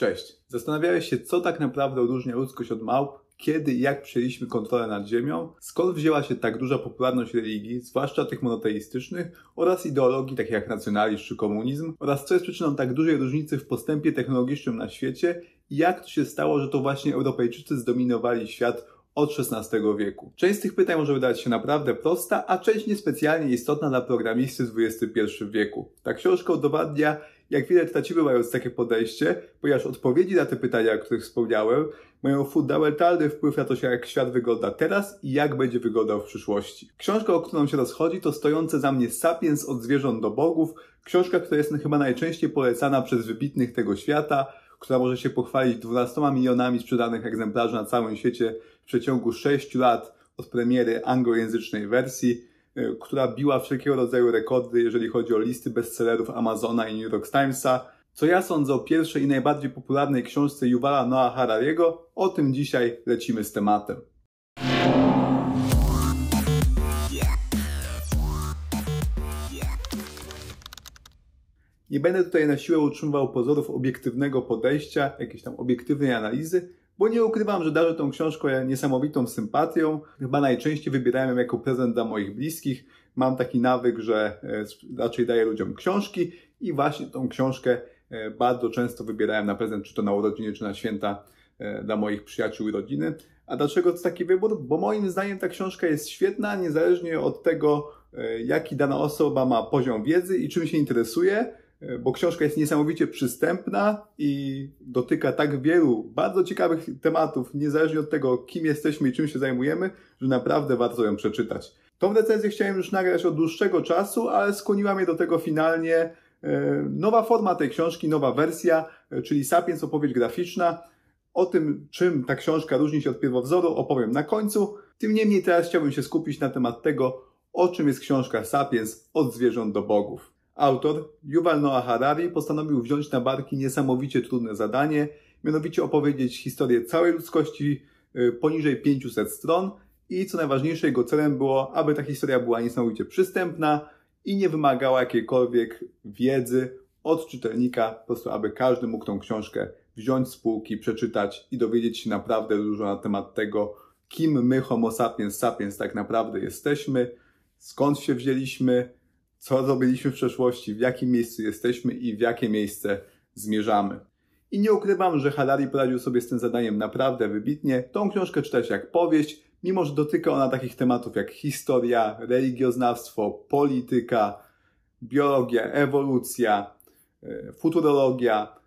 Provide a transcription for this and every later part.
Cześć. Zastanawiałeś się, co tak naprawdę odróżnia ludzkość od małp? Kiedy i jak przejęliśmy kontrolę nad Ziemią? Skąd wzięła się tak duża popularność religii, zwłaszcza tych monoteistycznych, oraz ideologii takich jak nacjonalizm czy komunizm? Oraz co jest przyczyną tak dużej różnicy w postępie technologicznym na świecie? I jak to się stało, że to właśnie Europejczycy zdominowali świat od XVI wieku. Część z tych pytań może wydać się naprawdę prosta, a część niespecjalnie istotna dla programisty XXI wieku. Ta książka udowadnia, jak wiele tracimy mając takie podejście, ponieważ odpowiedzi na te pytania, o których wspomniałem, mają fundamentalny wpływ na to, jak świat wygląda teraz i jak będzie wyglądał w przyszłości. Książka, o którą się rozchodzi, to stojące za mnie Sapiens od zwierząt do bogów, książka, która jest chyba najczęściej polecana przez wybitnych tego świata, która może się pochwalić 12 milionami sprzedanych egzemplarzy na całym świecie w przeciągu 6 lat od premiery anglojęzycznej wersji, która biła wszelkiego rodzaju rekordy, jeżeli chodzi o listy bestsellerów Amazona i New York Timesa. Co ja sądzę o pierwszej i najbardziej popularnej książce Yuvala Noah Harariego, o tym dzisiaj lecimy z tematem. Nie będę tutaj na siłę utrzymywał pozorów obiektywnego podejścia, jakiejś tam obiektywnej analizy, bo nie ukrywam, że darzę tą książkę niesamowitą sympatią. Chyba najczęściej wybierałem ją jako prezent dla moich bliskich. Mam taki nawyk, że e, raczej daję ludziom książki i właśnie tą książkę e, bardzo często wybierałem na prezent, czy to na urodziny, czy na święta e, dla moich przyjaciół i rodziny. A dlaczego to taki wybór? Bo moim zdaniem ta książka jest świetna, niezależnie od tego, jaki dana osoba ma poziom wiedzy i czym się interesuje bo książka jest niesamowicie przystępna i dotyka tak wielu bardzo ciekawych tematów, niezależnie od tego, kim jesteśmy i czym się zajmujemy, że naprawdę warto ją przeczytać. Tą recenzję chciałem już nagrać od dłuższego czasu, ale skłoniła mnie do tego finalnie e, nowa forma tej książki, nowa wersja, e, czyli Sapiens opowieść graficzna. O tym, czym ta książka różni się od pierwowzoru, opowiem na końcu. Tym niemniej teraz chciałbym się skupić na temat tego, o czym jest książka Sapiens od zwierząt do bogów. Autor, Yuval Noah Harari, postanowił wziąć na barki niesamowicie trudne zadanie, mianowicie opowiedzieć historię całej ludzkości y, poniżej 500 stron i co najważniejsze jego celem było, aby ta historia była niesamowicie przystępna i nie wymagała jakiejkolwiek wiedzy od czytelnika, po prostu aby każdy mógł tą książkę wziąć z półki, przeczytać i dowiedzieć się naprawdę dużo na temat tego, kim my, homo sapiens sapiens, tak naprawdę jesteśmy, skąd się wzięliśmy, co zrobiliśmy w przeszłości, w jakim miejscu jesteśmy i w jakie miejsce zmierzamy. I nie ukrywam, że Harari poradził sobie z tym zadaniem naprawdę wybitnie. Tą książkę czytać jak powieść, mimo że dotyka ona takich tematów jak historia, religioznawstwo, polityka, biologia, ewolucja, e, futurologia,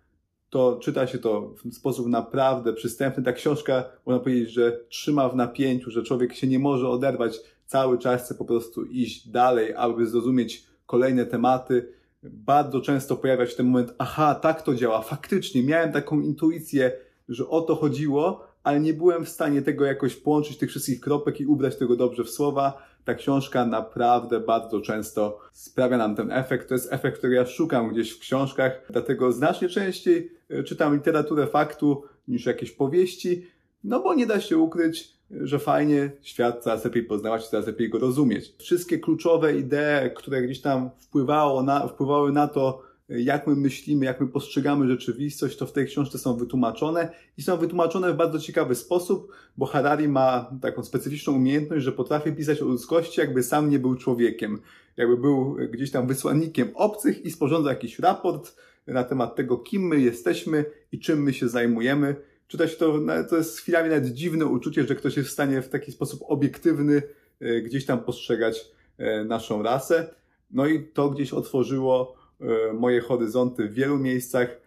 to czyta się to w sposób naprawdę przystępny. Ta książka, można powiedzieć, że trzyma w napięciu, że człowiek się nie może oderwać cały czas chce po prostu iść dalej, aby zrozumieć kolejne tematy. Bardzo często pojawia się ten moment, aha, tak to działa, faktycznie, miałem taką intuicję, że o to chodziło, ale nie byłem w stanie tego jakoś połączyć, tych wszystkich kropek i ubrać tego dobrze w słowa. Ta książka naprawdę bardzo często sprawia nam ten efekt. To jest efekt, który ja szukam gdzieś w książkach, dlatego znacznie częściej e, czytam literaturę faktu niż jakieś powieści, no bo nie da się ukryć, że fajnie świat coraz lepiej poznawać, coraz lepiej go rozumieć. Wszystkie kluczowe idee, które gdzieś tam wpływało na, wpływały na to, jak my myślimy, jak my postrzegamy rzeczywistość, to w tej książce są wytłumaczone i są wytłumaczone w bardzo ciekawy sposób, bo Harari ma taką specyficzną umiejętność, że potrafi pisać o ludzkości, jakby sam nie był człowiekiem, jakby był gdzieś tam wysłannikiem obcych i sporządza jakiś raport na temat tego, kim my jesteśmy i czym my się zajmujemy czytać to, to jest chwilami nawet dziwne uczucie, że ktoś jest w stanie w taki sposób obiektywny e, gdzieś tam postrzegać e, naszą rasę. No i to gdzieś otworzyło e, moje horyzonty w wielu miejscach.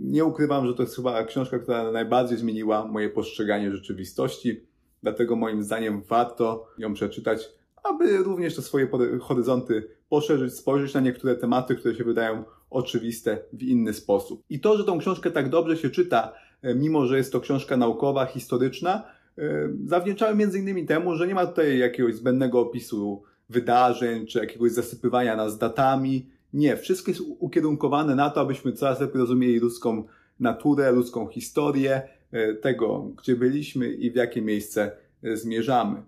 Nie ukrywam, że to jest chyba książka, która najbardziej zmieniła moje postrzeganie rzeczywistości. Dlatego moim zdaniem warto ją przeczytać, aby również te swoje horyzonty poszerzyć, spojrzeć na niektóre tematy, które się wydają oczywiste w inny sposób. I to, że tą książkę tak dobrze się czyta, E, mimo że jest to książka naukowa, historyczna, e, zawdzięczałem między innymi temu, że nie ma tutaj jakiegoś zbędnego opisu wydarzeń, czy jakiegoś zasypywania nas datami. Nie, wszystko jest ukierunkowane na to, abyśmy coraz lepiej rozumieli ludzką naturę, ludzką historię, e, tego, gdzie byliśmy i w jakie miejsce zmierzamy.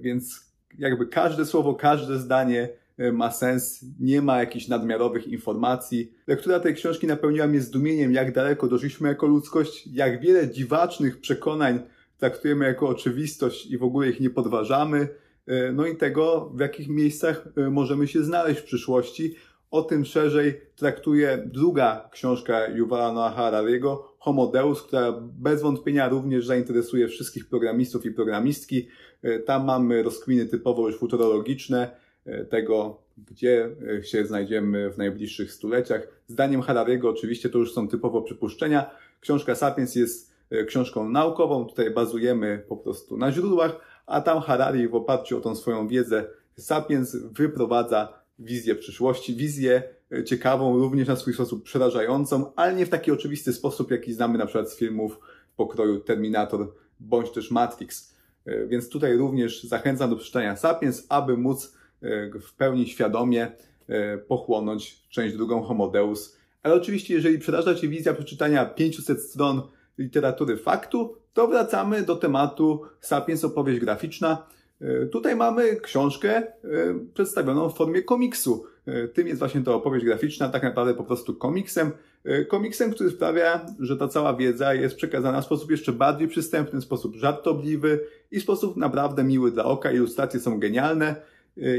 Więc jakby każde słowo, każde zdanie ma sens, nie ma jakichś nadmiarowych informacji. Lektura tej książki napełniła mnie zdumieniem, jak daleko doszliśmy jako ludzkość, jak wiele dziwacznych przekonań traktujemy jako oczywistość i w ogóle ich nie podważamy. E, no i tego, w jakich miejscach e, możemy się znaleźć w przyszłości. O tym szerzej traktuje druga książka Yuvala Noah Harariego, Homo Deus, która bez wątpienia również zainteresuje wszystkich programistów i programistki. E, tam mamy rozkminy typowo już futurologiczne tego, gdzie się znajdziemy w najbliższych stuleciach. Zdaniem Harariego oczywiście to już są typowo przypuszczenia. Książka Sapiens jest książką naukową, tutaj bazujemy po prostu na źródłach, a tam Harari w oparciu o tą swoją wiedzę Sapiens wyprowadza wizję przyszłości, wizję e, ciekawą, również na swój sposób przerażającą, ale nie w taki oczywisty sposób, jaki znamy na przykład z filmów pokroju Terminator bądź też Matrix. E, więc tutaj również zachęcam do przeczytania Sapiens, aby móc e, w pełni świadomie pochłonąć część drugą Homo Deus. Ale oczywiście, jeżeli przeraża Cię wizja przeczytania 500 stron literatury faktu, to wracamy do tematu Sapiens opowieść graficzna. E, tutaj mamy książkę e, przedstawioną w formie komiksu. E, tym jest właśnie ta opowieść graficzna, tak naprawdę po prostu komiksem. Komiksem, który sprawia, że ta cała wiedza jest przekazana w sposób jeszcze bardziej przystępny, w sposób żartobliwy i w sposób naprawdę miły dla oka. Ilustracje są genialne.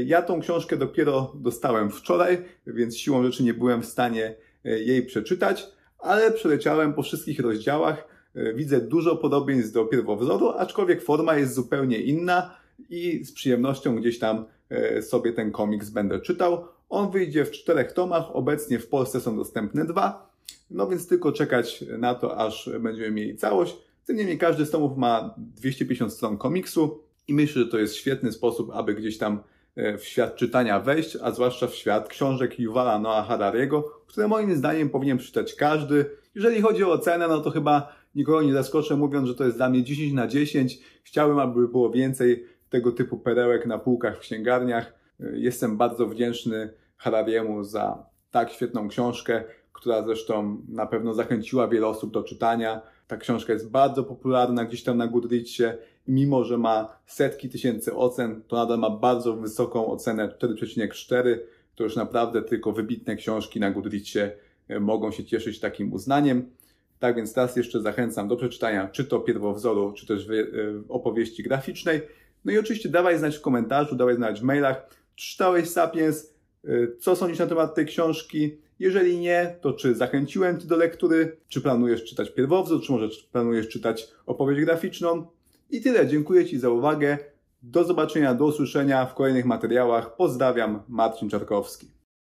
Ja tą książkę dopiero dostałem wczoraj, więc siłą rzeczy nie byłem w stanie jej przeczytać, ale przeleciałem po wszystkich rozdziałach E, widzę dużo podobieństw do pierwowzoru, aczkolwiek forma jest zupełnie inna i z przyjemnością gdzieś tam sobie ten komiks będę czytał. On wyjdzie w czterech tomach, obecnie w Polsce są dostępne dwa, no więc tylko czekać na to, aż będziemy mieli całość. Tym niemniej każdy z tomów ma 250 stron komiksu i myślę, że to jest świetny sposób, aby gdzieś tam w świat czytania wejść, a zwłaszcza w świat książek Yuvala Noah Harariego, które moim zdaniem powinien przeczytać każdy. Jeżeli chodzi o cenę, no to chyba nikogo nie zaskoczę mówiąc, że to jest dla mnie 10 na 10. Chciałem, aby było więcej tego typu perełek na półkach w księgarniach. Jestem bardzo wdzięczny Harariemu za tak świetną książkę, która zresztą na pewno zachęciła wiele osób do czytania. Ta książka jest bardzo popularna gdzieś tam na Goodreadsie mimo, że ma setki tysięcy ocen, to nadal ma bardzo wysoką ocenę 4,4. To już naprawdę tylko wybitne książki na Goodreadsie e, mogą się cieszyć takim uznaniem. Tak więc teraz jeszcze zachęcam do przeczytania czy to pierwowzoru, czy też e, opowieści graficznej. No i oczywiście dawaj znać w komentarzu, dawaj znać w mailach, czy czytałeś Sapiens, e, co sądzisz na temat tej książki. Jeżeli nie, to czy zachęciłem Cię do lektury, czy planujesz czytać pierwowzór, czy może planujesz czytać opowieść graficzną. I tyle. Dziękuję Ci za uwagę. Do zobaczenia, do usłyszenia w kolejnych materiałach. Pozdrawiam, Marcin Czarkowski.